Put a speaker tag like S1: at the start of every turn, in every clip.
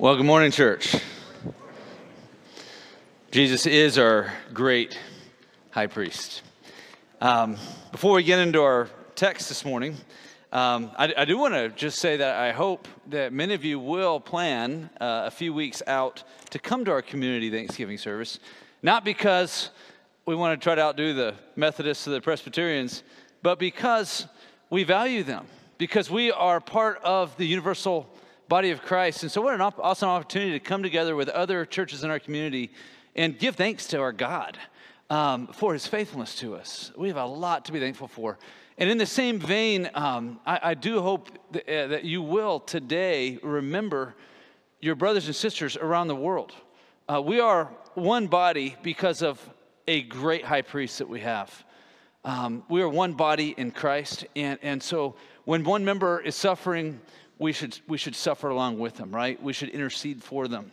S1: Well, good morning, church. Jesus is our great high priest. Um, before we get into our text this morning, um, I, I, do want to just say that I hope that many of you will plan uh, a few weeks out to come to our community Thanksgiving service, not because we want to try to outdo the Methodists or the Presbyterians, but because we value them, because we are part of the universal body of Christ. And so, what an awesome opportunity to come together with other churches in our community and give thanks to our God um, for his faithfulness to us. We have a lot to be thankful for. And in the same vein, um, I, I, do hope that, uh, that you will today remember your brothers and sisters around the world. Uh, we are one body because of a great high priest that we have. Um, we are one body in Christ. And, and so when one member is suffering, we should, we should suffer along with them, right? We should intercede for them.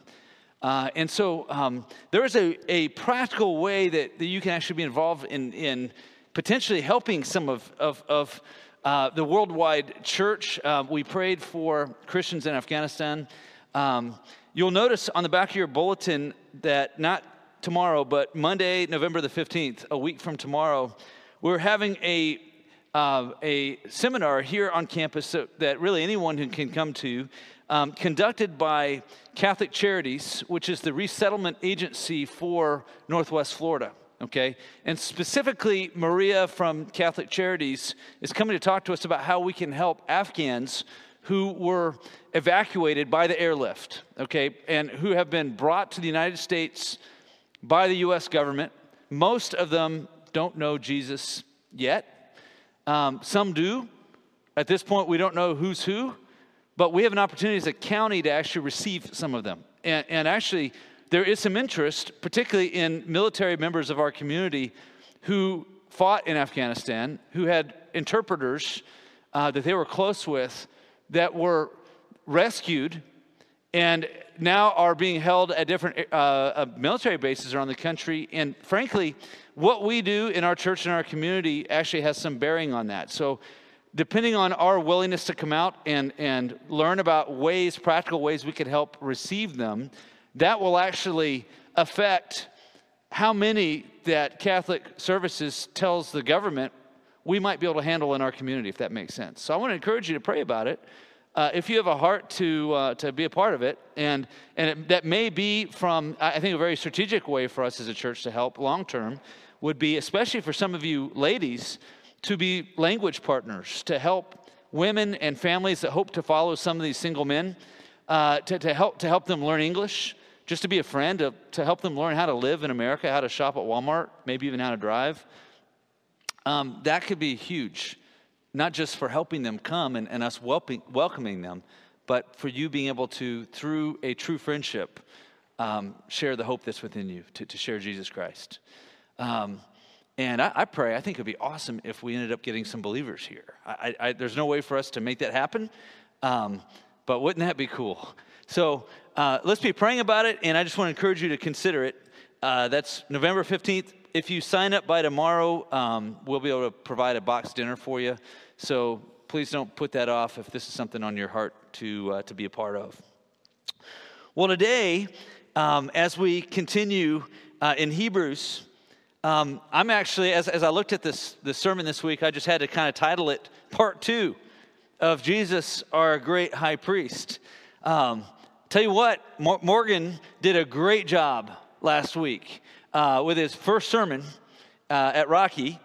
S1: Uh, and so um, there is a, a practical way that, that you can actually be involved in, in potentially helping some of, of, of uh, the worldwide church. Uh, we prayed for Christians in Afghanistan. Um, you'll notice on the back of your bulletin that not tomorrow, but Monday, November the 15th, a week from tomorrow, we're having a uh, a seminar here on campus so that really anyone who can come to, um, conducted by Catholic Charities, which is the resettlement agency for Northwest Florida. Okay, and specifically, Maria from Catholic Charities is coming to talk to us about how we can help Afghans who were evacuated by the airlift, okay, and who have been brought to the United States by the U.S. government. Most of them don't know Jesus yet. Um, some do. At this point, we don't know who's who, but we have an opportunity as a county to actually receive some of them. And, and actually, there is some interest, particularly in military members of our community who fought in Afghanistan, who had interpreters uh, that they were close with that were rescued and now are being held at different uh, uh, military bases around the country. And frankly, what we do in our church and our community actually has some bearing on that. So, depending on our willingness to come out and, and learn about ways, practical ways we could help receive them, that will actually affect how many that Catholic Services tells the government we might be able to handle in our community, if that makes sense. So, I want to encourage you to pray about it uh, if you have a heart to, uh, to be a part of it, and, and it, that may be from, I think, a very strategic way for us as a church to help long term would be, especially for some of you ladies, to be language partners, to help women and families that hope to follow some of these single men, uh, to, to, help, to help them learn English, just to be a friend, to, to help them learn how to live in America, how to shop at Walmart, maybe even how to drive. Um, that could be huge not just for helping them come and, and us welping, welcoming them, but for you being able to, through a true friendship, um, share the hope that's within you, to, to share Jesus Christ. Um, and I, I, pray, I think it would be awesome if we ended up getting some believers here. I, I, there's no way for us to make that happen, um, but wouldn't that be cool? So uh, let's be praying about it, and I just want to encourage you to consider it. Uh, that's November 15th. If you sign up by tomorrow, um, we'll be able to provide a box dinner for you. So please don't put that off if this is something on your heart to, uh, to be a part of. Well, today, um, as we continue uh, in Hebrews, um, I'm actually, as, as I looked at this, this sermon this week, I just had to kind of title it Part Two of Jesus, our great high priest. Um, tell you what, Morgan did a great job last week uh, with his first sermon uh, at Rocky,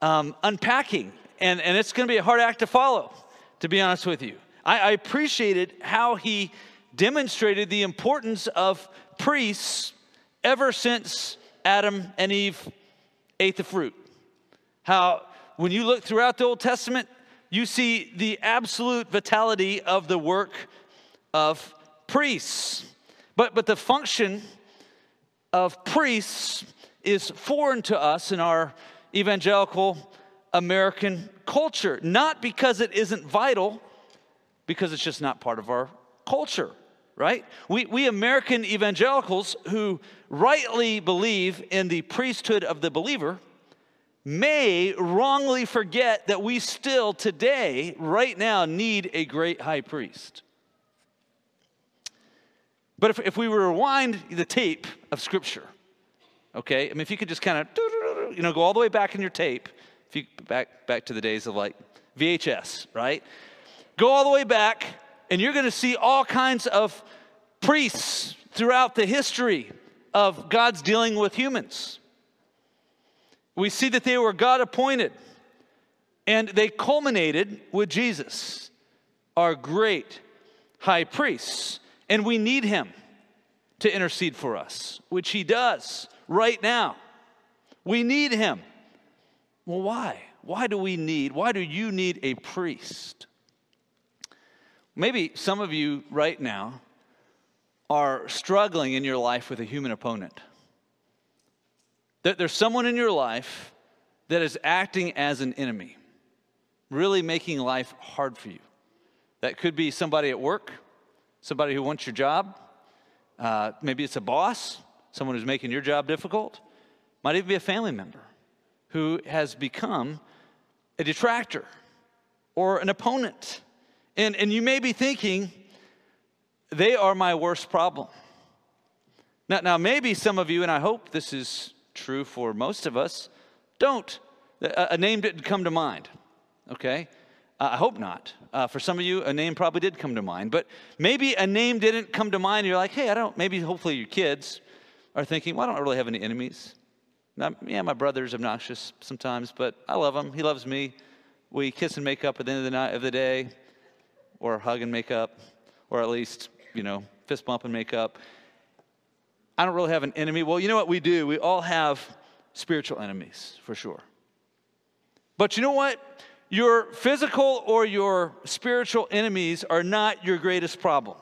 S1: um, unpacking and, and it's going to be a hard act to follow, to be honest with you. I, I appreciated how he demonstrated the importance of priests ever since Adam and Eve ate the fruit. How, when you look throughout the Old Testament, you see the absolute vitality of the work of priests. But, but the function of priests is foreign to us in our evangelical American culture. Not because it isn't vital, because it's just not part of our culture, right? We, we American evangelicals who rightly believe in the priesthood of the believer may wrongly forget that we still today, right now, need a great high priest. But if, if we rewind the tape of Scripture, okay, I mean, if you could just kind of, you know, go all the way back in your tape, if you back back to the days of like VHS, right? Go all the way back, and you're going to see all kinds of priests throughout the history of God's dealing with humans. We see that they were God appointed, and they culminated with Jesus, our great high priest. And we need him to intercede for us, which he does right now. We need him. Well, why? Why do we need, why do you need a priest? Maybe some of you right now are struggling in your life with a human opponent. There's someone in your life that is acting as an enemy, really making life hard for you. That could be somebody at work, somebody who wants your job. Uh, maybe it's a boss, someone who's making your job difficult. Might even be a family member who has become a detractor or an opponent. And, and you may be thinking, they are my worst problem. Now, now, maybe some of you, and I hope this is true for most of us, don't. A, a name didn't come to mind, okay? Uh, I hope not. Uh, for some of you, a name probably did come to mind, but maybe a name didn't come to mind. You're like, hey, I don't, maybe hopefully your kids are thinking, well, I don't really have any enemies. Now, yeah, my brother's obnoxious sometimes, but I love him. He loves me. We kiss and make up at the end of the night of the day, or hug and make up, or at least, you know, fist bump and make up. I don't really have an enemy. Well, you know what we do? We all have spiritual enemies, for sure. But you know what? Your physical or your spiritual enemies are not your greatest problem.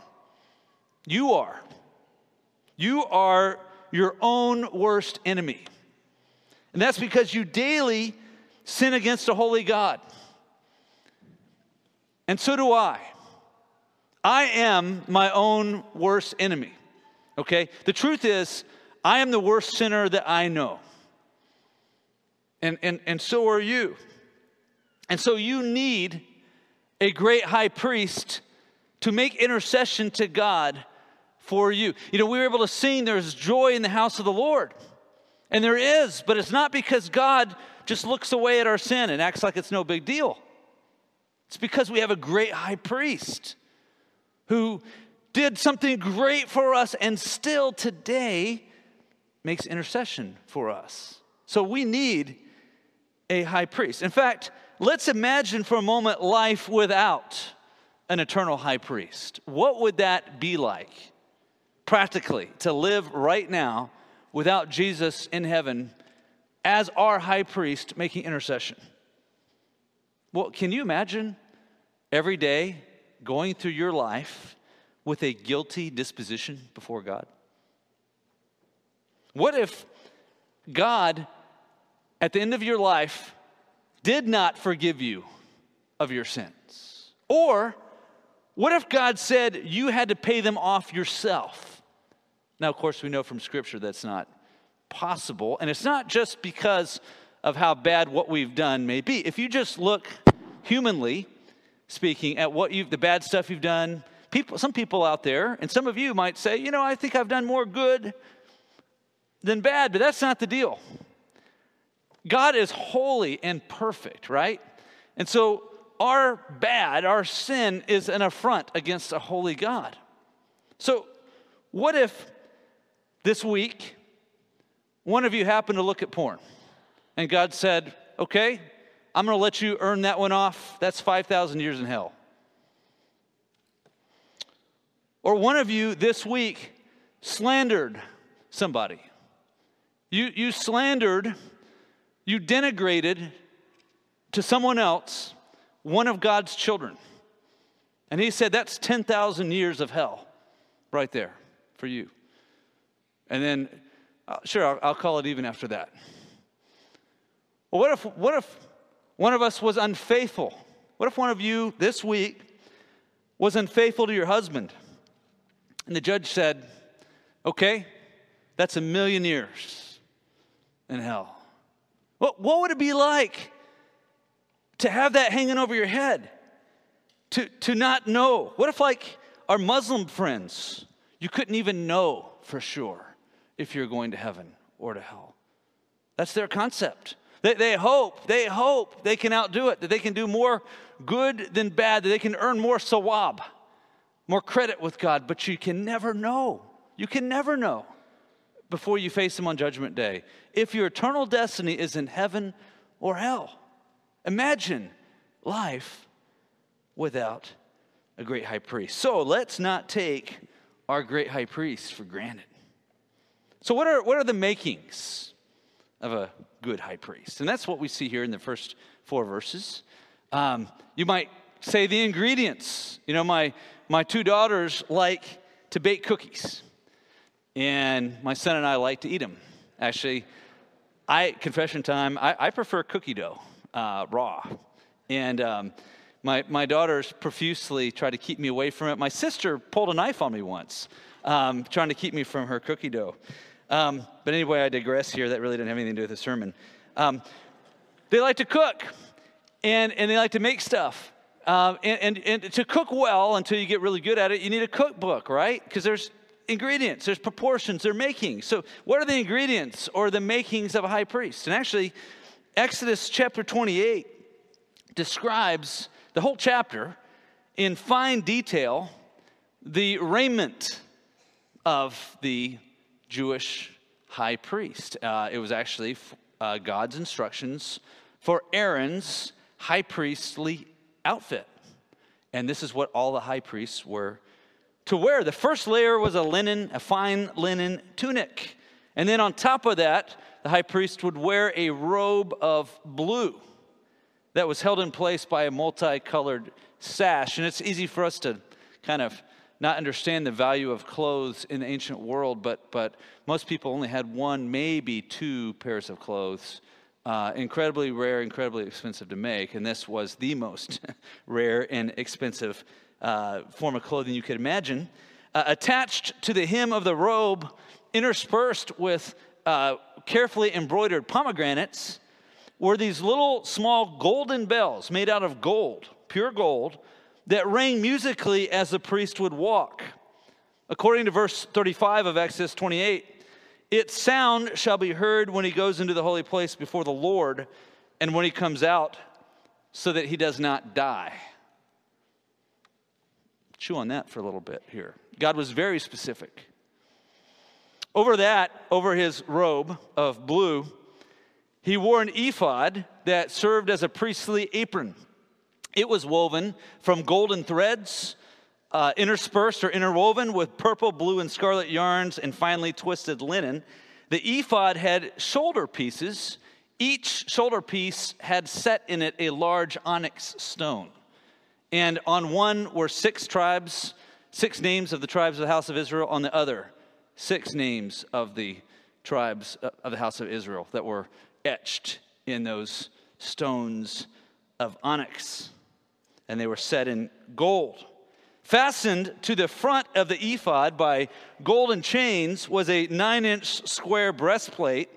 S1: You are. You are your own worst enemy. And that's because you daily sin against a holy God. And so do I. I am my own worst enemy. Okay? The truth is, I am the worst sinner that I know. And, and, and so are you. And so you need a great high priest to make intercession to God for you. You know, we were able to sing, There's joy in the house of the Lord. And there is, but it's not because God just looks away at our sin and acts like it's no big deal. It's because we have a great high priest who did something great for us and still today makes intercession for us. So we need a high priest. In fact, let's imagine for a moment life without an eternal high priest. What would that be like, practically, to live right now without Jesus in heaven as our high priest making intercession? Well, can you imagine every day going through your life with a guilty disposition before God? What if God, at the end of your life, did not forgive you of your sins? Or what if God said you had to pay them off yourself? Now, of course, we know from Scripture that's not possible. And it's not just because of how bad what we've done may be. If you just look humanly speaking at what you've, the bad stuff you've done, people, some people out there, and some of you might say, you know, I think I've done more good than bad, but that's not the deal. God is holy and perfect, right? And so our bad, our sin is an affront against a holy God. So, what if this week one of you happened to look at porn and God said, okay, I'm going to let you earn that one off. That's 5,000 years in hell. Or one of you this week slandered somebody. You, you slandered you denigrated to someone else one of God's children. And he said, That's 10,000 years of hell right there for you. And then, uh, sure, I'll, I'll call it even after that. Well, what if, what if one of us was unfaithful? What if one of you this week was unfaithful to your husband? And the judge said, Okay, that's a million years in hell. What, what would it be like to have that hanging over your head? To, to not know? What if, like our Muslim friends, you couldn't even know for sure if you're going to heaven or to hell. That's their concept. They, they hope, they hope they can outdo it, that they can do more good than bad, that they can earn more sawab, more credit with God, but you can never know. You can never know before you face Him on Judgment Day if your eternal destiny is in heaven or hell. Imagine life without a great high priest. So let's not take our great high priest for granted. So, what are, what are the makings of a good high priest? And that's what we see here in the first four verses. Um, you might say the ingredients. You know, my, my two daughters like to bake cookies, and my son and I like to eat them. Actually, I, confession time, I, I prefer cookie dough, uh, raw. And um, my, my daughters profusely try to keep me away from it. My sister pulled a knife on me once, um, trying to keep me from her cookie dough. Um, but anyway, I digress here. That really didn't have anything to do with the sermon. Um, they like to cook, and, and they like to make stuff. Um, and, and, and to cook well until you get really good at it, you need a cookbook, right? Because there's ingredients, there's proportions, they're making. So, what are the ingredients or the makings of a high priest? And actually, Exodus chapter 28 describes the whole chapter in fine detail the raiment of the Jewish high priest. Uh, it was actually uh, God's instructions for Aaron's high priestly outfit. And this is what all the high priests were to wear. The first layer was a linen, a fine linen tunic. And then on top of that, the high priest would wear a robe of blue that was held in place by a multicolored sash. And it's easy for us to kind of not understand the value of clothes in the ancient world, but, but most people only had one, maybe two pairs of clothes. Uh, incredibly rare, incredibly expensive to make, and this was the most rare and expensive uh, form of clothing you could imagine. Uh, attached to the hem of the robe, interspersed with uh, carefully embroidered pomegranates, were these little small golden bells made out of gold, pure gold, that rang musically as the priest would walk. According to verse 35 of Exodus 28, its sound shall be heard when he goes into the holy place before the Lord and when he comes out, so that he does not die. Chew on that for a little bit here. God was very specific. Over that, over his robe of blue, he wore an ephod that served as a priestly apron. It was woven from golden threads, uh, interspersed or interwoven with purple, blue, and scarlet yarns and finely twisted linen. The ephod had shoulder pieces. Each shoulder piece had set in it a large onyx stone. And on one were six tribes, six names of the tribes of the house of Israel. On the other, six names of the tribes of the house of Israel that were etched in those stones of onyx, and they were set in gold. Fastened to the front of the ephod by golden chains was a nine inch square breastplate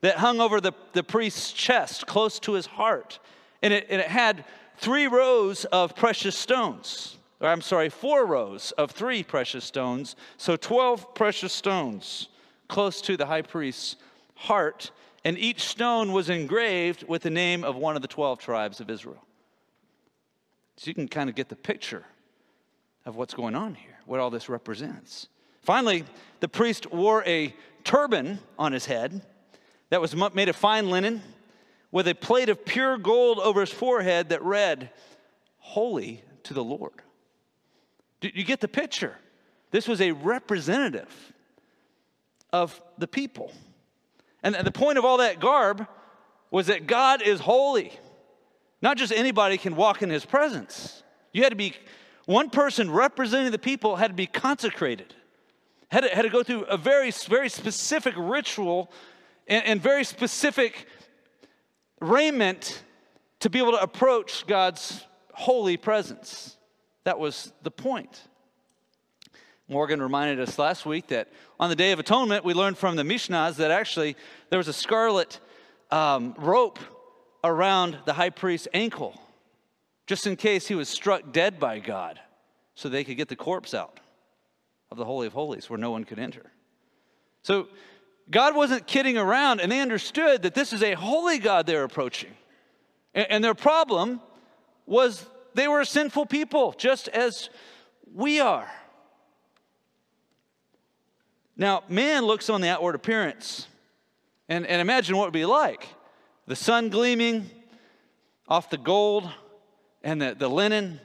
S1: that hung over the, the priest's chest, close to his heart. And it, and it had three rows of precious stones. Or I'm sorry, four rows of three precious stones. So 12 precious stones close to the high priest's heart and each stone was engraved with the name of one of the 12 tribes of Israel. So you can kind of get the picture of what's going on here, what all this represents. Finally, the priest wore a turban on his head that was made of fine linen with a plate of pure gold over his forehead that read, Holy to the Lord. Do you get the picture? This was a representative of the people. And the point of all that garb was that God is holy. Not just anybody can walk in his presence. You had to be, one person representing the people had to be consecrated, had to, had to go through a very, very specific ritual and, and very specific raiment to be able to approach God's holy presence. That was the point. Morgan reminded us last week that on the Day of Atonement, we learned from the Mishnahs that actually there was a scarlet um, rope around the high priest's ankle, just in case he was struck dead by God, so they could get the corpse out. of the Holy of Holies where no one could enter. So God wasn't kidding around, and they understood that this is a holy God they're approaching. And their problem was they were a sinful people, just as we are. Now, man looks on the outward appearance, and, and imagine what it would be like the sun gleaming off the gold and the, the linen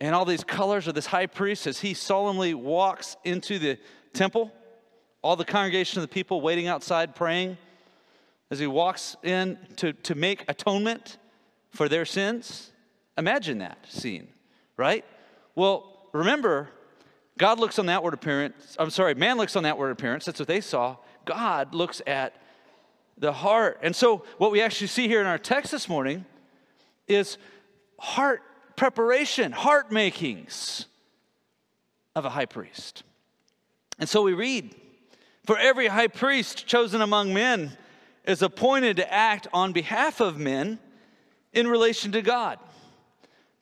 S1: and all these colors of this high priest as he solemnly walks into the temple. All the congregation of the people waiting outside praying as he walks in to, to make atonement for their sins. Imagine that scene, right? Well, remember, God looks on the outward appearance. I'm sorry, man looks on the outward appearance. That's what they saw. God looks at the heart. And so, what we actually see here in our text this morning is heart preparation, heart makings of a high priest. And so we read For every high priest chosen among men is appointed to act on behalf of men in relation to God,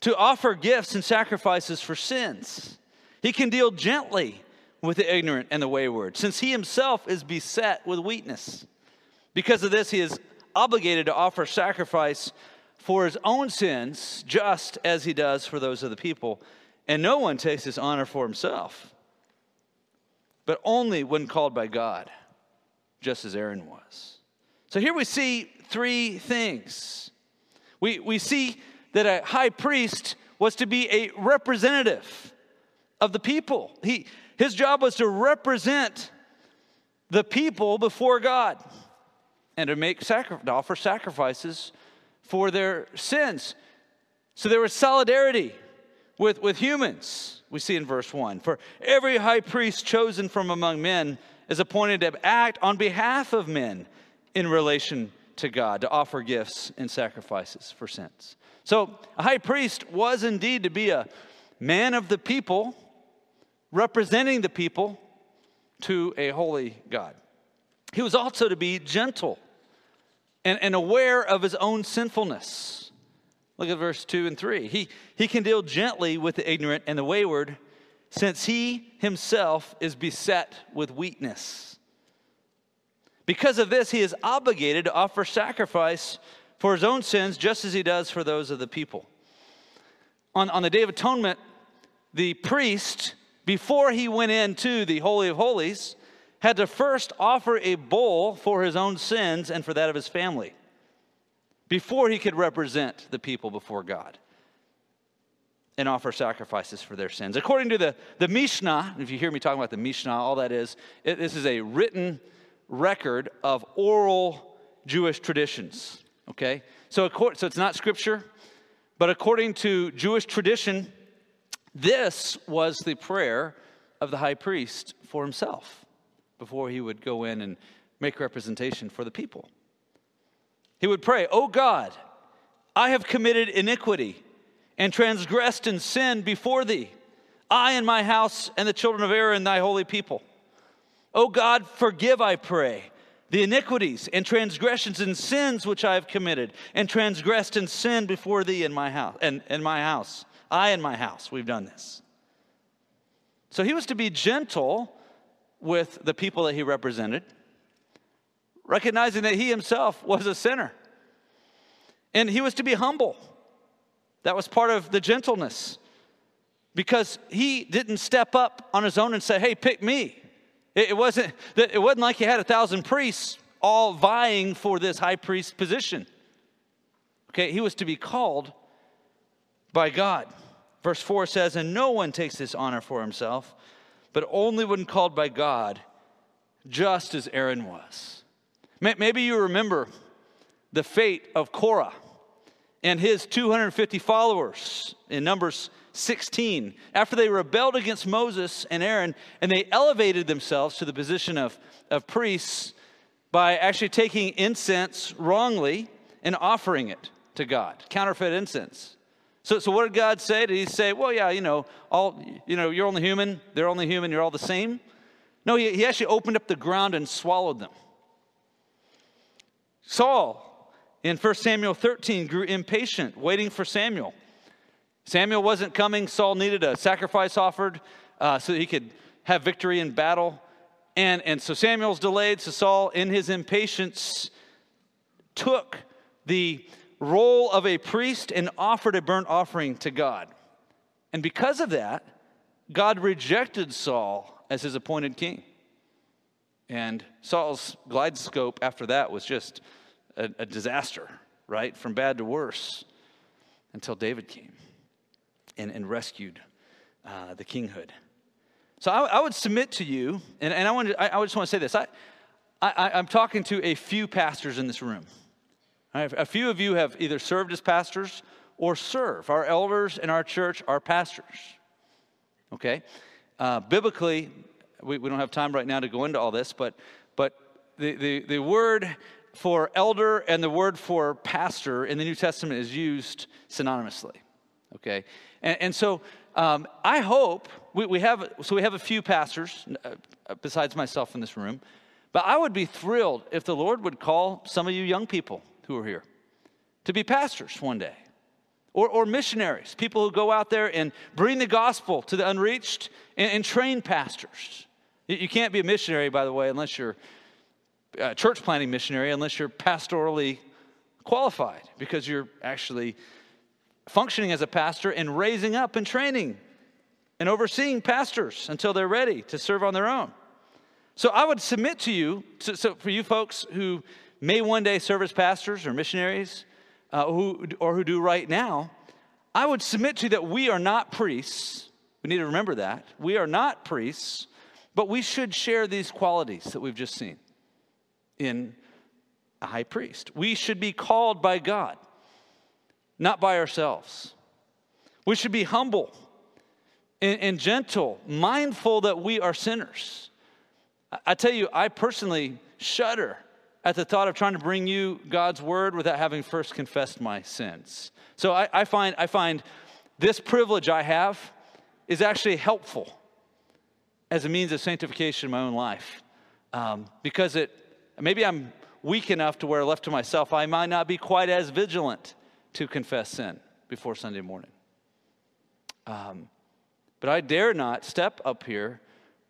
S1: to offer gifts and sacrifices for sins. He can deal gently with the ignorant and the wayward, since he himself is beset with weakness. Because of this, he is obligated to offer sacrifice for his own sins, just as he does for those of the people. And no one takes his honor for himself, but only when called by God, just as Aaron was. So here we see three things. We, we see that a high priest was to be a representative of the people. He, his job was to represent the people before God and to make sacri- to offer sacrifices for their sins. So there was solidarity with, with humans, we see in verse 1. For every high priest chosen from among men is appointed to act on behalf of men in relation to God, to offer gifts and sacrifices for sins. So a high priest was indeed to be a man of the people, representing the people to a holy God. He was also to be gentle and, and aware of his own sinfulness. Look at verse 2 and 3. He, he can deal gently with the ignorant and the wayward, since he himself is beset with weakness. Because of this, he is obligated to offer sacrifice for his own sins, just as he does for those of the people. On, on the Day of Atonement, the priest, before he went into the Holy of Holies, had to first offer a bull for his own sins and for that of his family before he could represent the people before God and offer sacrifices for their sins. According to the, the Mishnah, if you hear me talking about the Mishnah, all that is, it, this is a written record of oral Jewish traditions. Okay? So, so it's not scripture, but according to Jewish tradition, this was the prayer of the high priest for himself before he would go in and make representation for the people. He would pray, Oh God, I have committed iniquity and transgressed and sinned before thee, I and my house and the children of Aaron, thy holy people. O God, forgive, I pray, the iniquities and transgressions and sins which I have committed, and transgressed and sinned before thee in my house and in my house. I and my house, we've done this. So he was to be gentle with the people that he represented, recognizing that he himself was a sinner. And he was to be humble. That was part of the gentleness. Because he didn't step up on his own and say, hey, pick me. It wasn't, it wasn't like he had a thousand priests all vying for this high priest position. Okay, he was to be called by God. Verse 4 says, And no one takes this honor for himself, but only when called by God, just as Aaron was. Maybe you remember the fate of Korah and his 250 followers in Numbers 16 after they rebelled against Moses and Aaron and they elevated themselves to the position of, of priests by actually taking incense wrongly and offering it to God, counterfeit incense. So, so what did God say? Did he say, well, yeah, you know, all, you know, you're only human, they're only human, you're all the same? No, he, he actually opened up the ground and swallowed them. Saul, in 1 Samuel 13, grew impatient, waiting for Samuel. Samuel wasn't coming. Saul needed a sacrifice offered uh, so he could have victory in battle. And, and so Samuel's delayed, so Saul, in his impatience, took the role of a priest and offered a burnt offering to God. And because of that, God rejected Saul as his appointed king. And Saul's glide slope after that was just a, a disaster, right? From bad to worse until David came and, and rescued uh, the kinghood. So I, I, would submit to you, and, and I, wanted, I, I just want to say this. I, I, I'm talking to a few pastors in this room. Right, a few of you have either served as pastors or serve. Our elders in our church are pastors. Okay? Uh, biblically, we, we don't have time right now to go into all this, but, but the, the, the word for elder and the word for pastor in the New Testament is used synonymously. Okay? And, and so um, I hope we, we, have, so we have a few pastors uh, besides myself in this room, but I would be thrilled if the Lord would call some of you young people who are here to be pastors one day. Or, or missionaries, people who go out there and bring the gospel to the unreached and, and train pastors. You can't be a missionary, by the way, unless you're a church planting missionary, unless you're pastorally qualified, because you're actually functioning as a pastor and raising up and training and overseeing pastors until they're ready to serve on their own. So I would submit to you, so, so for you folks who may one day serve as pastors or missionaries, uh, who, or who do right now, I would submit to you that we are not priests. We need to remember that. We are not priests, but we should share these qualities that we've just seen in a high priest. We should be called by God not by ourselves. We should be humble and, and gentle, mindful that we are sinners. I, I tell you, I personally shudder at the thought of trying to bring you God's word without having first confessed my sins. So I, I, find, I find this privilege I have is actually helpful as a means of sanctification in my own life. Um, because it, maybe I'm weak enough to where left to myself, I might not be quite as vigilant to confess sin before Sunday morning. Um, but I dare not step up here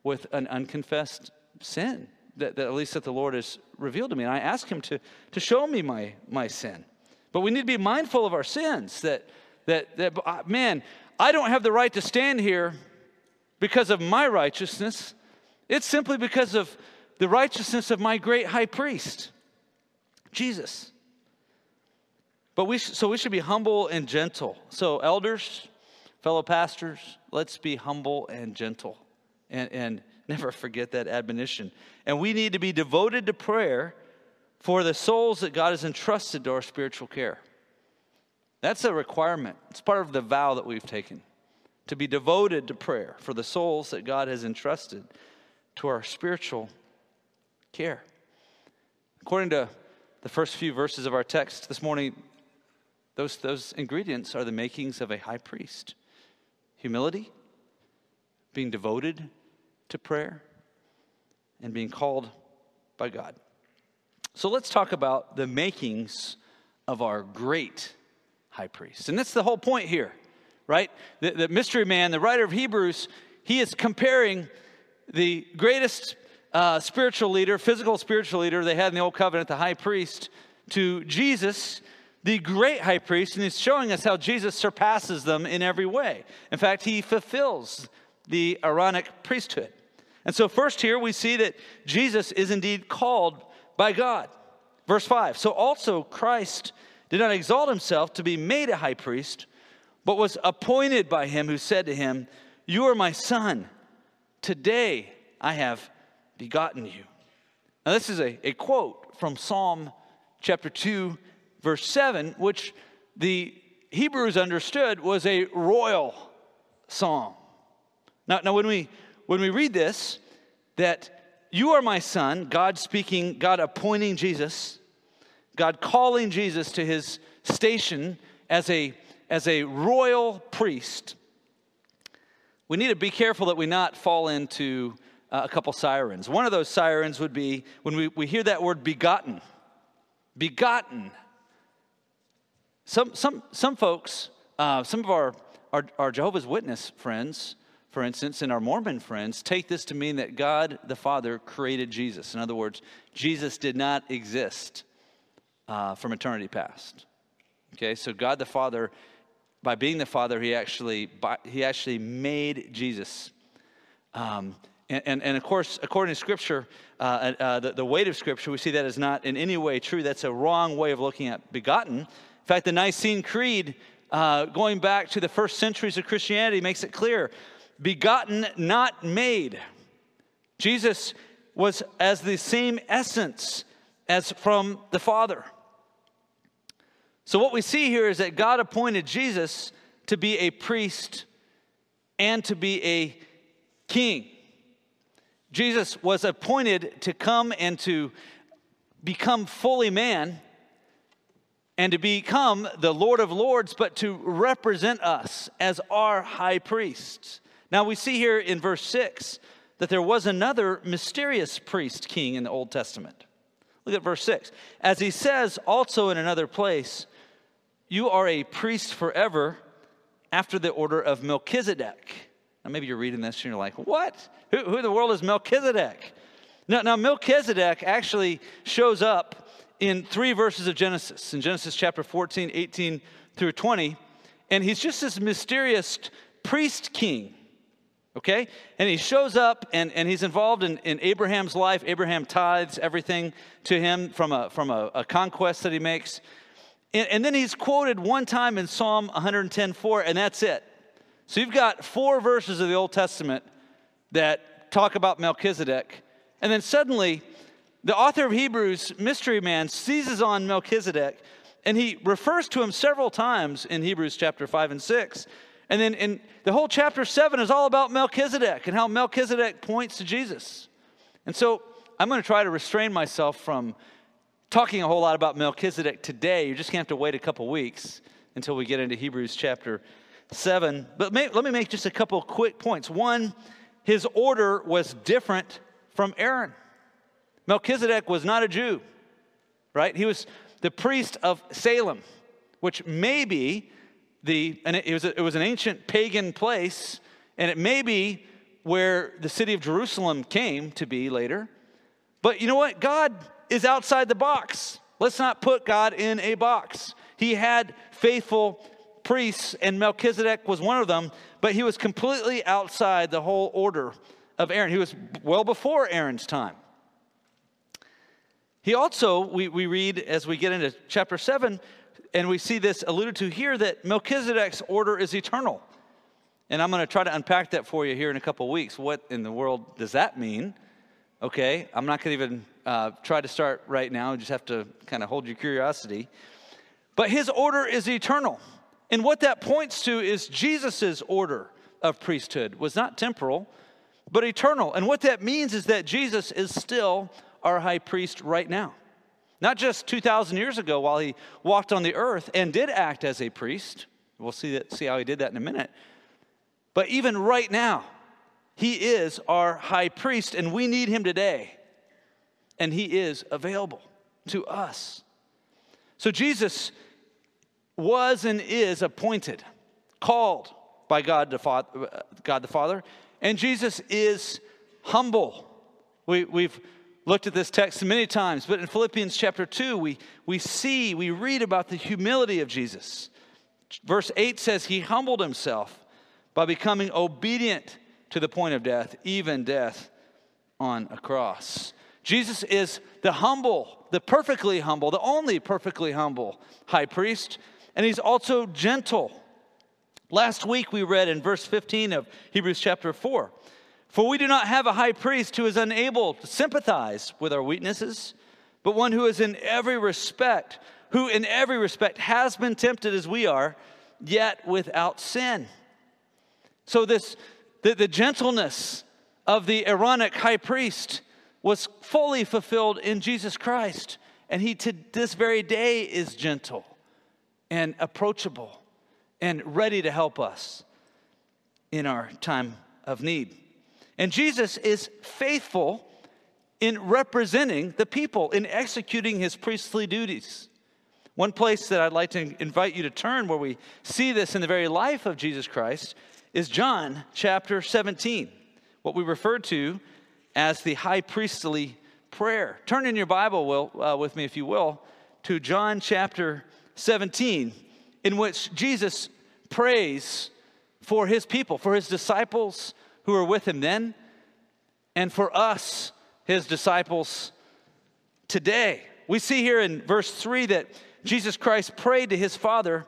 S1: with an unconfessed sin that, that, at least that the Lord has revealed to me. And I ask Him to, to show me my, my sin. But we need to be mindful of our sins that, that, that, uh, man, I don't have the right to stand here because of my righteousness. It's simply because of the righteousness of my great high priest, Jesus. But we, so we should be humble and gentle. So, elders, fellow pastors, let's be humble and gentle and, and never forget that admonition. And we need to be devoted to prayer for the souls that God has entrusted to our spiritual care. That's a requirement, it's part of the vow that we've taken to be devoted to prayer for the souls that God has entrusted to our spiritual care. According to the first few verses of our text this morning, those, those ingredients are the makings of a high priest humility, being devoted to prayer, and being called by God. So let's talk about the makings of our great high priest. And that's the whole point here, right? The, the mystery man, the writer of Hebrews, he is comparing the greatest uh, spiritual leader, physical spiritual leader they had in the Old Covenant, the high priest, to Jesus the great high priest, and he's showing us how Jesus surpasses them in every way. In fact, he fulfills the Aaronic priesthood. And so, first, here we see that Jesus is indeed called by God. Verse 5 So also Christ did not exalt himself to be made a high priest, but was appointed by him who said to him, You are my son. Today I have begotten you. Now, this is a, a quote from Psalm chapter 2, verse 7, which the Hebrews understood was a royal psalm. Now, now when, we, when we read this, that you are my son, God speaking, God appointing Jesus, God calling Jesus to his station as a, as a royal priest, we need to be careful that we not fall into uh, a couple sirens. One of those sirens would be when we, we hear that word begotten. Begotten. Some, some, some folks, uh, some of our, our, our, Jehovah's Witness friends for instance, and our Mormon friends take this to mean that God the Father created Jesus. In other words, Jesus did not exist uh, from eternity past. Okay, so God the Father, by being the Father, he actually, he actually made Jesus. Um, and, and, and, of course, according to Scripture, uh, uh, the, the weight of Scripture, we see that is not in any way true. That's a wrong way of looking at begotten. In fact, the Nicene Creed, uh, going back to the first centuries of Christianity, makes it clear begotten, not made. Jesus was as the same essence as from the Father. So, what we see here is that God appointed Jesus to be a priest and to be a king. Jesus was appointed to come and to become fully man and to become the Lord of Lords, but to represent us as our high priest. Now we see here in verse 6 that there was another mysterious priest king in the Old Testament. Look at verse 6. As he says also in another place, you are a priest forever after the order of Melchizedek. Now, maybe you're reading this and you're like, what? Who, who in the world is Melchizedek? Now, now, Melchizedek actually shows up in three verses of Genesis, in Genesis chapter 14, 18 through 20. And he's just this mysterious priest king okay? And he shows up and, and he's involved in, in Abraham's life. Abraham tithes everything to him from a, from a, a conquest that he makes. And, and, then he's quoted one time in Psalm 110.4, and that's it. So you've got four verses of the Old Testament that talk about Melchizedek. And then suddenly, the author of Hebrews, Mystery Man, seizes on Melchizedek, and he refers to him several times in Hebrews chapter 5 and 6. And then in the whole chapter 7 is all about Melchizedek and how Melchizedek points to Jesus. And so I'm going to try to restrain myself from talking a whole lot about Melchizedek today. You're just going to have to wait a couple weeks until we get into Hebrews chapter 7. But may, let me make just a couple quick points. One, his order was different from Aaron. Melchizedek was not a Jew, right? He was the priest of Salem, which maybe the, and it, was a, it was an ancient pagan place, and it may be where the city of Jerusalem came to be later. But you know what? God is outside the box. Let's not put God in a box. He had faithful priests, and Melchizedek was one of them, but he was completely outside the whole order of Aaron. He was well before Aaron's time. He also, we, we read as we get into chapter 7, and we see this alluded to here that Melchizedek's order is eternal. And I'm going to try to unpack that for you here in a couple weeks. What in the world does that mean? Okay, I'm not going to even uh, try to start right now. You just have to kind of hold your curiosity. But his order is eternal. And what that points to is Jesus' order of priesthood was not temporal, but eternal. And what that means is that Jesus is still our high priest right now. Not just 2,000 years ago while he walked on the earth and did act as a priest. We'll see, that, see how he did that in a minute. But even right now, he is our high priest, and we need him today. And he is available to us. So Jesus was and is appointed, called by God the Father, God the Father and Jesus is humble. We, we've looked at this text many times, but in Philippians chapter 2, we, we see, we read about the humility of Jesus. Verse 8 says, He humbled himself by becoming obedient to the point of death, even death on a cross. Jesus is the humble, the perfectly humble, the only perfectly humble high priest, and he's also gentle. Last week we read in verse 15 of Hebrews chapter 4 for we do not have a high priest who is unable to sympathize with our weaknesses, but one who is in every respect, who in every respect has been tempted as we are, yet without sin. So this the, the gentleness of the Aaronic high priest was fully fulfilled in Jesus Christ. And he to this very day is gentle and approachable and ready to help us in our time of need. And Jesus is faithful in representing the people, in executing his priestly duties. One place that I'd like to invite you to turn where we see this in the very life of Jesus Christ is John chapter 17, what we refer to as the high priestly prayer. Turn in your Bible will, uh, with me, if you will, to John chapter 17, in which Jesus prays for his people, for his disciples who were with him then, and for us, his disciples, today. We see here in verse 3 that Jesus Christ prayed to his Father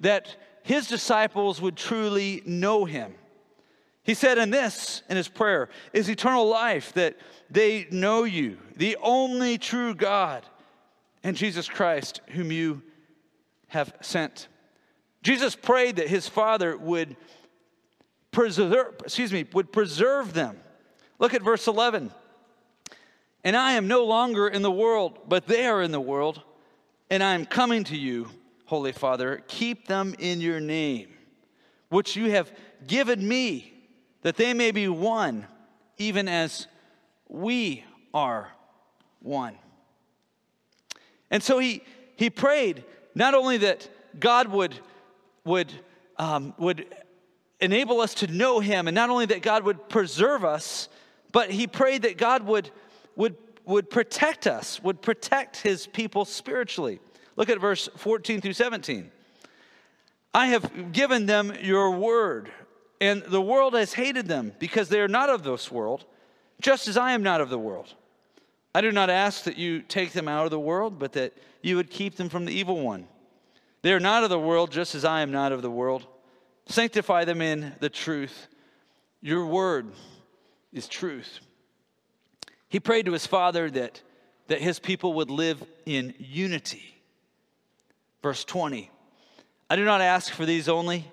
S1: that his disciples would truly know him. He said, in this, in his prayer, is eternal life, that they know you, the only true God, and Jesus Christ, whom you have sent. Jesus prayed that his Father would preserve, excuse me, would preserve them. Look at verse 11. And I am no longer in the world, but they are in the world, and I am coming to you, Holy Father. Keep them in your name, which you have given me, that they may be one, even as we are one. And so he, he prayed not only that God would, would, um, would enable us to know him, and not only that God would preserve us, but he prayed that God would, would, would protect us, would protect his people spiritually. Look at verse 14 through 17. I have given them your word, and the world has hated them because they are not of this world, just as I am not of the world. I do not ask that you take them out of the world, but that you would keep them from the evil one. They are not of the world, just as I am not of the world. Sanctify them in the truth. Your word is truth. He prayed to his father that, that his people would live in unity. Verse 20 I do not ask for these only,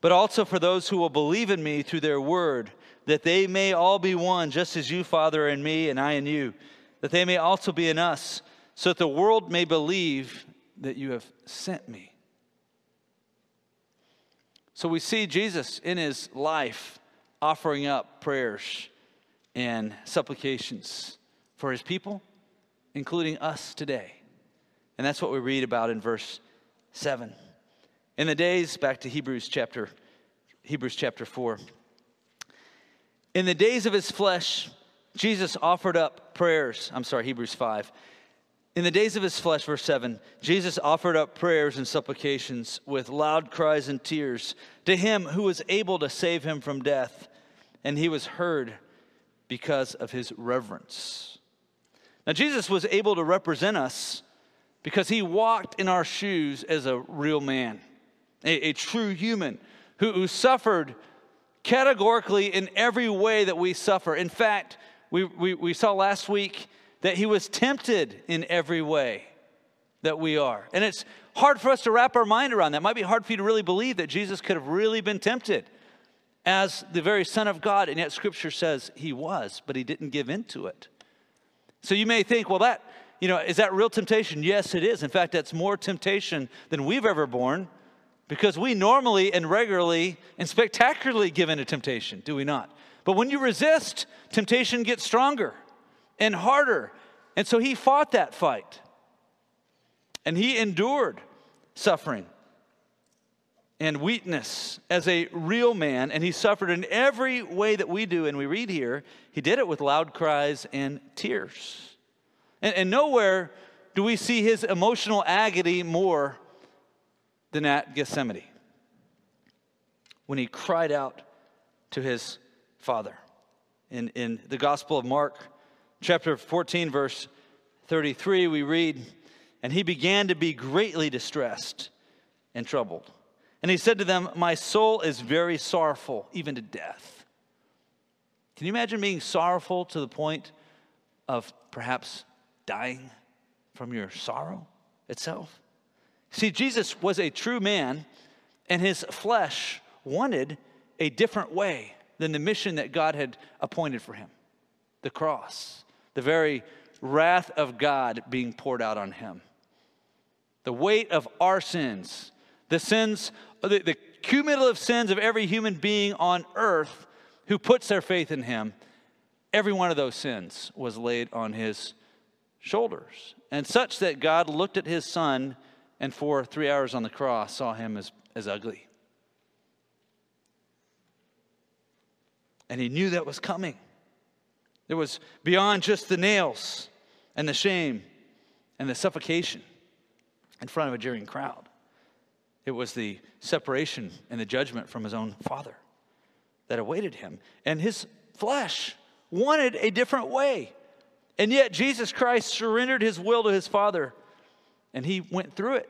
S1: but also for those who will believe in me through their word, that they may all be one, just as you, Father, and me, and I and you, that they may also be in us, so that the world may believe that you have sent me. So we see Jesus in his life offering up prayers and supplications for his people, including us today. And that's what we read about in verse 7. In the days, back to Hebrews chapter, Hebrews chapter 4. In the days of his flesh, Jesus offered up prayers. I'm sorry, Hebrews 5. In the days of his flesh, verse 7, Jesus offered up prayers and supplications with loud cries and tears to him who was able to save him from death, and he was heard because of his reverence. Now, Jesus was able to represent us because he walked in our shoes as a real man, a, a true human who, who suffered categorically in every way that we suffer. In fact, we, we, we saw last week that he was tempted in every way that we are. And it's hard for us to wrap our mind around that. It might be hard for you to really believe that Jesus could have really been tempted as the very Son of God, and yet Scripture says he was, but he didn't give in to it. So you may think, well, that, you know, is that real temptation? Yes, it is. In fact, that's more temptation than we've ever borne because we normally and regularly and spectacularly give in to temptation, do we not? But when you resist, temptation gets stronger and harder. And so he fought that fight. And he endured suffering and weakness as a real man, and he suffered in every way that we do. And we read here, he did it with loud cries and tears. And, and nowhere do we see his emotional agony more than at Gethsemane when he cried out to his father. In, in the Gospel of Mark, chapter 14, verse 33, we read, And he began to be greatly distressed and troubled. And he said to them, My soul is very sorrowful, even to death. Can you imagine being sorrowful to the point of perhaps dying from your sorrow itself? See, Jesus was a true man, and his flesh wanted a different way than the mission that God had appointed for him the cross the very wrath of God being poured out on him. The weight of our sins, the sins, the, the cumulative sins of every human being on earth who puts their faith in him, every one of those sins was laid on his shoulders. And such that God looked at his son and for three hours on the cross saw him as, as ugly. And he knew that was coming. It was beyond just the nails and the shame and the suffocation in front of a jeering crowd. It was the separation and the judgment from his own father that awaited him. And his flesh wanted a different way. And yet Jesus Christ surrendered his will to his Father and he went through it,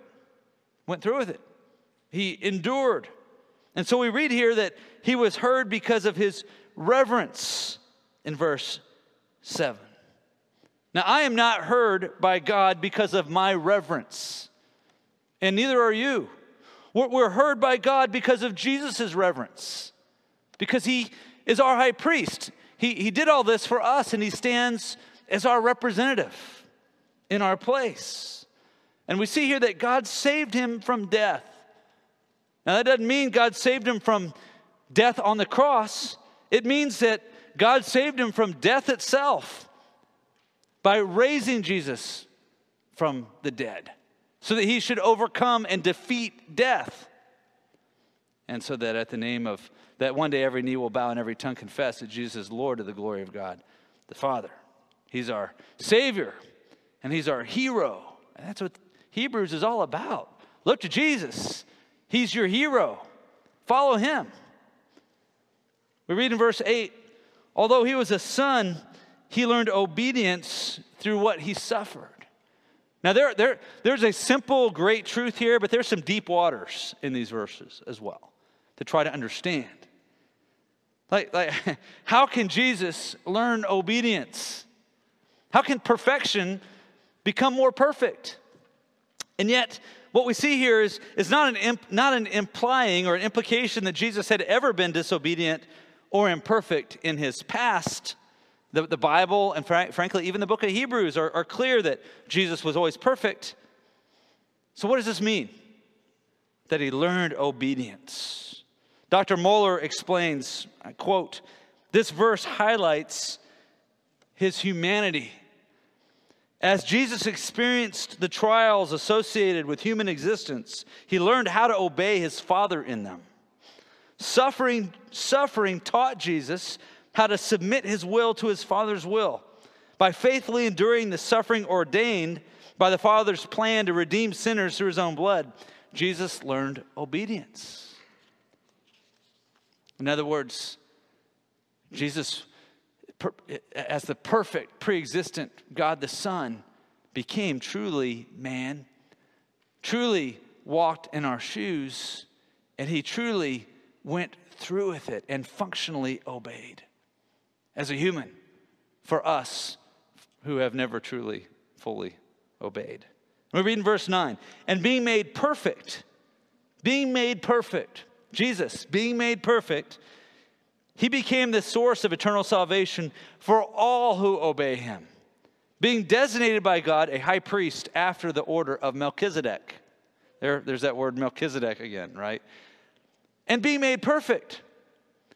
S1: went through with it. He endured. And so we read here that he was heard because of his reverence in verse 7. Now, I am not heard by God because of my reverence, and neither are you. We're heard by God because of Jesus' reverence, because he is our high priest. He, he did all this for us, and he stands as our representative in our place. And we see here that God saved him from death. Now, that doesn't mean God saved him from death on the cross, it means that God saved him from death itself by raising Jesus from the dead so that he should overcome and defeat death. And so that at the name of that one day every knee will bow and every tongue confess that Jesus is Lord to the glory of God the Father. He's our Savior and He's our hero. And that's what Hebrews is all about. Look to Jesus, He's your hero. Follow Him. We read in verse 8 although He was a son, He learned obedience through what He suffered. Now, there, there, there's a simple, great truth here, but there's some deep waters in these verses as well to try to understand. Like, like how can Jesus learn obedience? How can perfection become more perfect? And yet, what we see here is, is not, an imp, not an implying or an implication that Jesus had ever been disobedient or imperfect in his past. The, the Bible and fr- frankly, even the book of Hebrews are, are clear that Jesus was always perfect. So, what does this mean? That he learned obedience. Dr. Mohler explains, I quote, this verse highlights his humanity. As Jesus experienced the trials associated with human existence, he learned how to obey his Father in them. Suffering, suffering taught Jesus how to submit his will to his Father's will. By faithfully enduring the suffering ordained by the Father's plan to redeem sinners through his own blood, Jesus learned obedience. In other words, Jesus, as the perfect, pre existent God the Son, became truly man, truly walked in our shoes, and he truly went through with it and functionally obeyed as a human for us who have never truly, fully obeyed. We read in verse 9, and being made perfect, being made perfect, Jesus being made perfect, he became the source of eternal salvation for all who obey him, being designated by God a high priest after the order of Melchizedek. There, there's that word Melchizedek again, right? And be made perfect.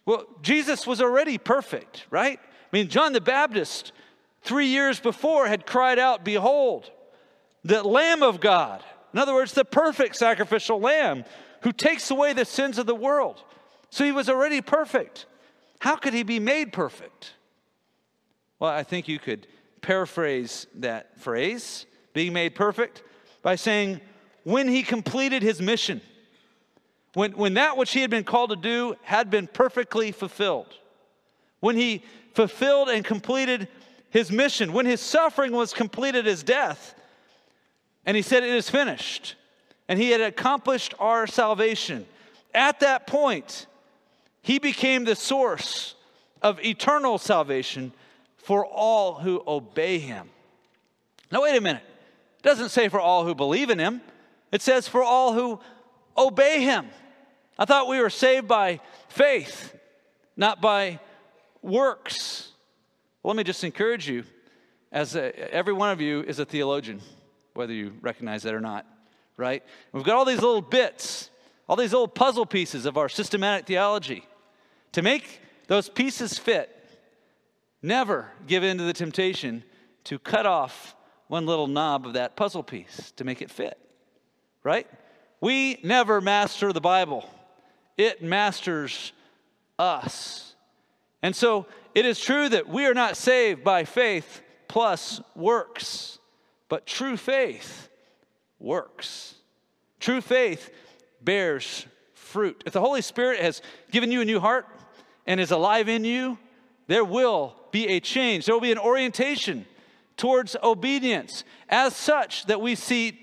S1: Well, Jesus was already perfect, right? I mean, John the Baptist, three years before, had cried out, Behold, the Lamb of God. In other words, the perfect sacrificial lamb who takes away the sins of the world. So he was already perfect. How could he be made perfect? Well, I think you could paraphrase that phrase, being made perfect, by saying, when he completed his mission when, when that which he had been called to do had been perfectly fulfilled, when he fulfilled and completed his mission, when his suffering was completed as death, and he said, It is finished, and he had accomplished our salvation. At that point, he became the source of eternal salvation for all who obey him. Now, wait a minute. It doesn't say for all who believe in him, it says for all who obey him. I thought we were saved by faith, not by works. Well, let me just encourage you, as a, every one of you is a theologian, whether you recognize that or not, right? We've got all these little bits, all these little puzzle pieces of our systematic theology. To make those pieces fit, never give in to the temptation to cut off one little knob of that puzzle piece to make it fit, right? We never master the Bible it masters us. And so it is true that we are not saved by faith plus works, but true faith works. True faith bears fruit. If the Holy Spirit has given you a new heart and is alive in you, there will be a change. There will be an orientation towards obedience. As such, that we see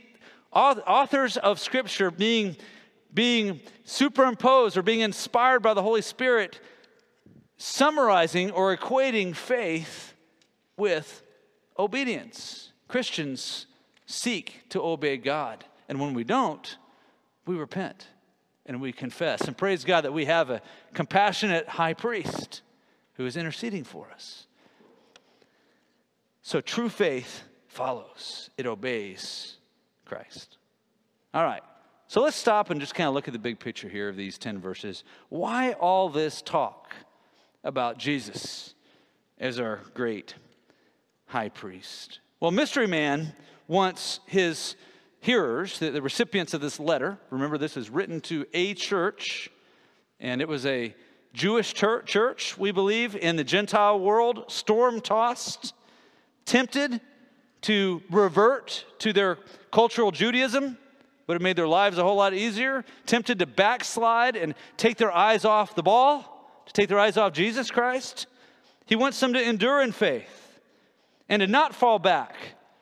S1: authors of Scripture being, being superimposed or being inspired by the Holy Spirit, summarizing or equating faith with obedience. Christians seek to obey God. And when we don't, we repent and we confess. And praise God that we have a compassionate high priest who is interceding for us. So true faith follows, it obeys Christ. All right. So let's stop and just kind of look at the big picture here of these 10 verses. Why all this talk about Jesus as our great high priest? Well, Mystery Man wants his hearers, the, recipients of this letter, remember this is written to a church, and it was a Jewish church, we believe, in the Gentile world, storm tossed, tempted to revert to their cultural Judaism, but have made their lives a whole lot easier, tempted to backslide and take their eyes off the ball, to take their eyes off Jesus Christ. He wants them to endure in faith and to not fall back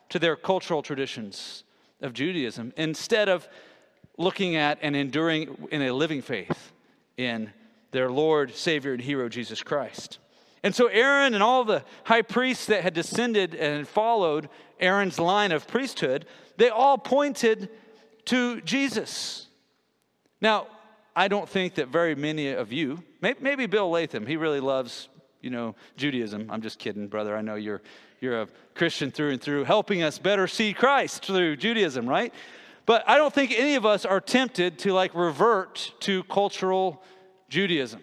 S1: to their cultural traditions of Judaism instead of looking at and enduring in a living faith in their Lord, Savior, and hero, Jesus Christ. And so Aaron and all the high priests that had descended and followed Aaron's line of priesthood, they all pointed to Jesus. Now, I don't think that very many of you, maybe Bill Latham, he really loves, you know, Judaism. I'm just kidding, brother. I know you're you're a Christian through and through, helping us better see Christ through Judaism, right? But I don't think any of us are tempted to like revert to cultural Judaism.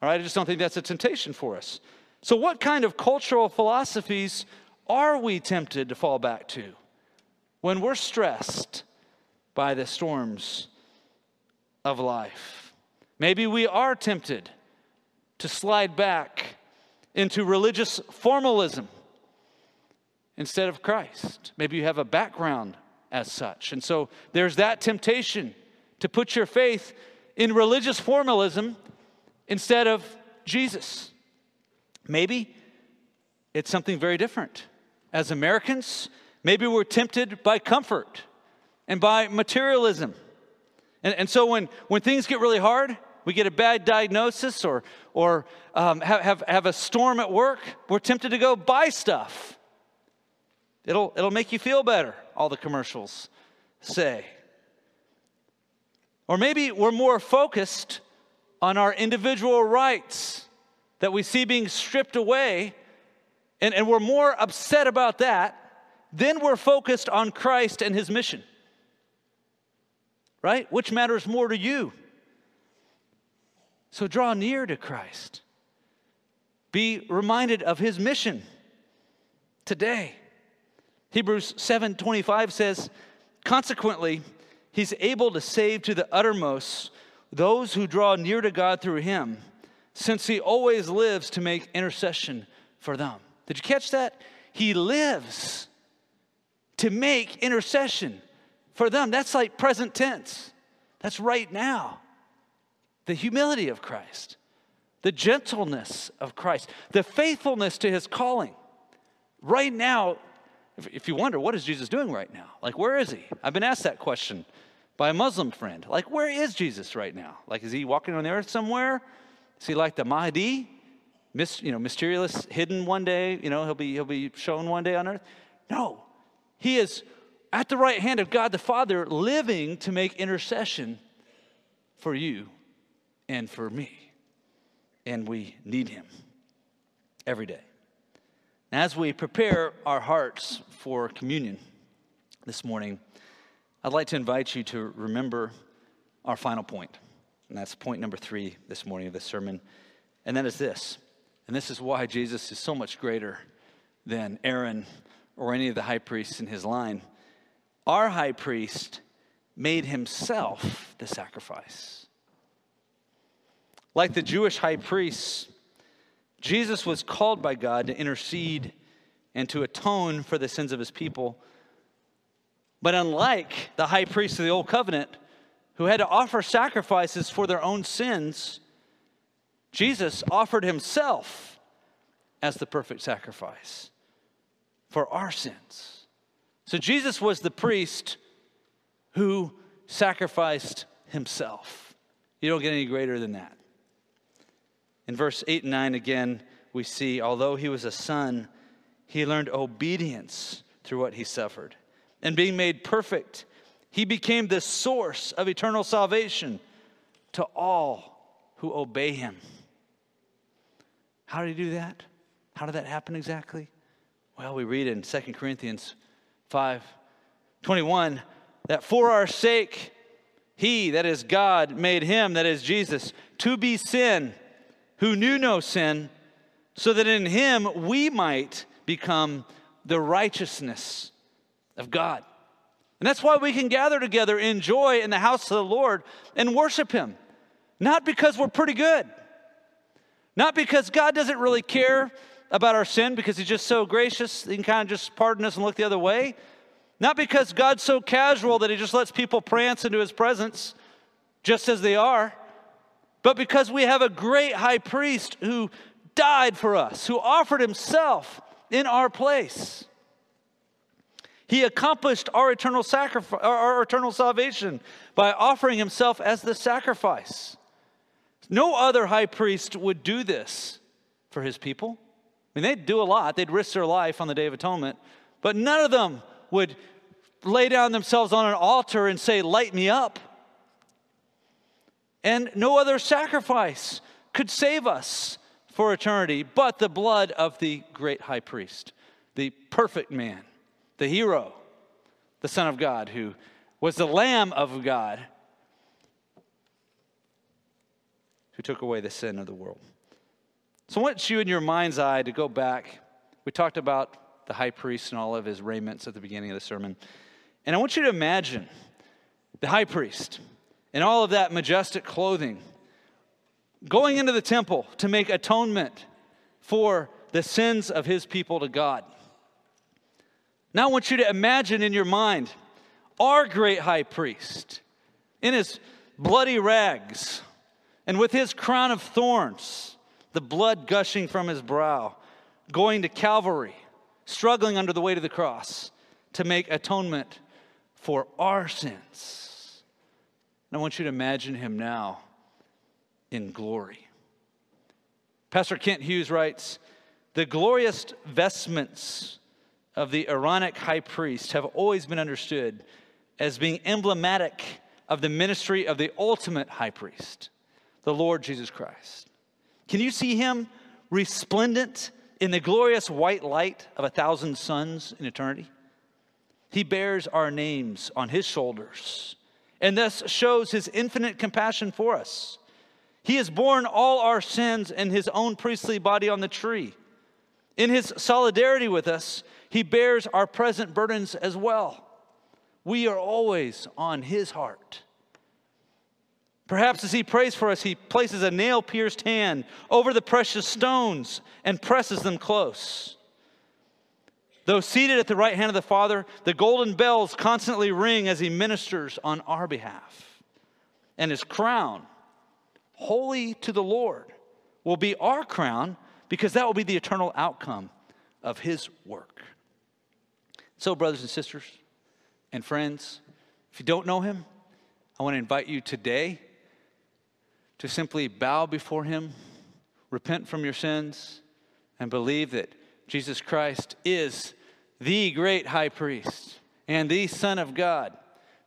S1: All right, I just don't think that's a temptation for us. So, what kind of cultural philosophies are we tempted to fall back to when we're stressed by the storms of life? Maybe we are tempted to slide back into religious formalism instead of Christ. Maybe you have a background as such. And so there's that temptation to put your faith in religious formalism instead of Jesus. Maybe it's something very different. As Americans, maybe we're tempted by comfort and by materialism. And, and so when, when things get really hard, we get a bad diagnosis or, or um, have, have, have a storm at work, we're tempted to go buy stuff It'll, it'll make you feel better, all the commercials say. Or maybe we're more focused on our individual rights that we see being stripped away, and, and we're more upset about that than we're focused on Christ and his mission. Right? Which matters more to you? So draw near to Christ. Be reminded of his mission today. Hebrews 7:25 says, "Consequently, he's able to save to the uttermost those who draw near to God through him, since he always lives to make intercession for them." Did you catch that? He lives to make intercession for them. That's like present tense. That's right now. The humility of Christ, the gentleness of Christ, the faithfulness to his calling. Right now, if, you wonder, what is Jesus doing right now? Like, where is he? I've been asked that question by a Muslim friend. Like, where is Jesus right now? Like, is he walking on the earth somewhere? Is he like the Mahdi? You know, mysterious, hidden one day, you know, he'll be, he'll be shown one day on earth? No. He is at the right hand of God the Father, living to make intercession for you and for me. And we need him every day. As we prepare our hearts for communion this morning, I'd like to invite you to remember our final point. And that's point number three this morning of this sermon. And that is this. And this is why Jesus is so much greater than Aaron or any of the high priests in his line. Our high priest made himself the sacrifice. Like the Jewish high priests, Jesus was called by God to intercede and to atone for the sins of his people. But unlike the high priest of the old covenant, who had to offer sacrifices for their own sins, Jesus offered himself as the perfect sacrifice for our sins. So Jesus was the priest who sacrificed himself. You don't get any greater than that. In verse 8 and 9, again, we see, although he was a son, he learned obedience through what he suffered. And being made perfect, he became the source of eternal salvation to all who obey him. How did he do that? How did that happen exactly? Well, we read in 2 Corinthians 5 21 that for our sake, he, that is God, made him, that is Jesus, to be sin, who knew no sin, so that in him we might become the righteousness of God. And that's why we can gather together in joy in the house of the Lord and worship him. Not because we're pretty good, not because God doesn't really care about our sin because he's just so gracious, he can kind of just pardon us and look the other way. Not because God's so casual that he just lets people prance into his presence just as they are, but because we have a great high priest who died for us, who offered himself in our place. He accomplished our eternal sacrifice, our eternal salvation by offering himself as the sacrifice. No other high priest would do this for his people. I mean, they'd do a lot. They'd risk their life on the Day of Atonement, but none of them would lay down themselves on an altar and say, Light me up. And no other sacrifice could save us for eternity but the blood of the great high priest, the perfect man, the hero, the Son of God, who was the Lamb of God who took away the sin of the world. So I want you in your mind's eye to go back. We talked about the high priest and all of his raiments at the beginning of the sermon. And I want you to imagine the high priest in all of that majestic clothing going into the temple to make atonement for the sins of his people to God. Now I want you to imagine in your mind our great high priest in his bloody rags and with his crown of thorns, the blood gushing from his brow, going to Calvary, struggling under the weight of the cross to make atonement for our sins. And I want you to imagine him now in glory. Pastor Kent Hughes writes The glorious vestments of the Aaronic high priest have always been understood as being emblematic of the ministry of the ultimate high priest, the Lord Jesus Christ. Can you see him resplendent in the glorious white light of a thousand suns in eternity? He bears our names on his shoulders and thus shows his infinite compassion for us. He has borne all our sins in his own priestly body on the tree. In his solidarity with us, he bears our present burdens as well. We are always on his heart. Perhaps as he prays for us, he places a nail pierced hand over the precious stones and presses them close. Though seated at the right hand of the Father, the golden bells constantly ring as he ministers on our behalf. And his crown, holy to the Lord, will be our crown because that will be the eternal outcome of his work. So, brothers and sisters and friends, if you don't know him, I want to invite you today to simply bow before him, repent from your sins, and believe that Jesus Christ is the great high priest and the Son of God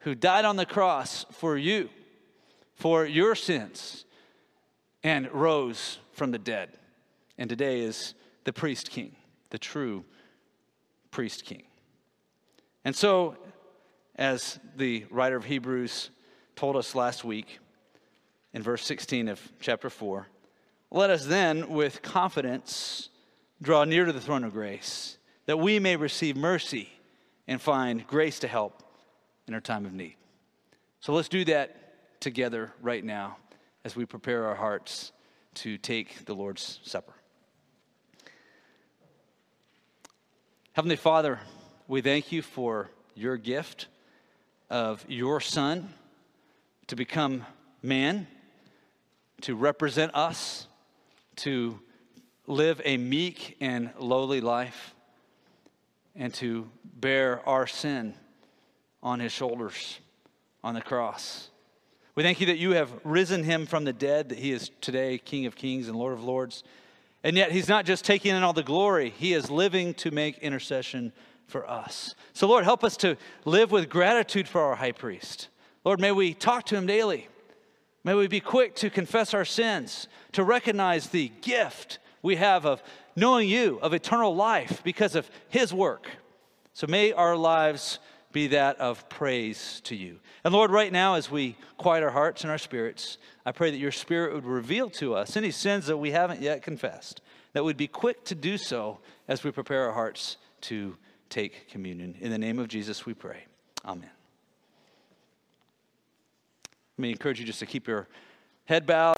S1: who died on the cross for you, for your sins, and rose from the dead. And today is the priest king, the true priest king. And so, as the writer of Hebrews told us last week in verse 16 of chapter 4 Let us then with confidence draw near to the throne of grace, that we may receive mercy and find grace to help in our time of need. So let's do that together right now as we prepare our hearts to take the Lord's Supper. Heavenly Father, we thank you for your gift of your Son to become man to represent us, to live a meek and lowly life, and to bear our sin on his shoulders on the cross. We thank you that you have risen him from the dead, that he is today King of kings and Lord of lords. And yet, he's not just taking in all the glory, he is living to make intercession for us. So, Lord, help us to live with gratitude for our high priest. Lord, may we talk to him daily. May we be quick to confess our sins, to recognize the gift we have of knowing you, of eternal life because of his work. So, may our lives be that of praise to you. And Lord, right now, as we quiet our hearts and our spirits, I pray that your spirit would reveal to us any sins that we haven't yet confessed, that we'd be quick to do so as we prepare our hearts to take communion. In the name of Jesus, we pray. Amen. Let me encourage you just to keep your head bowed.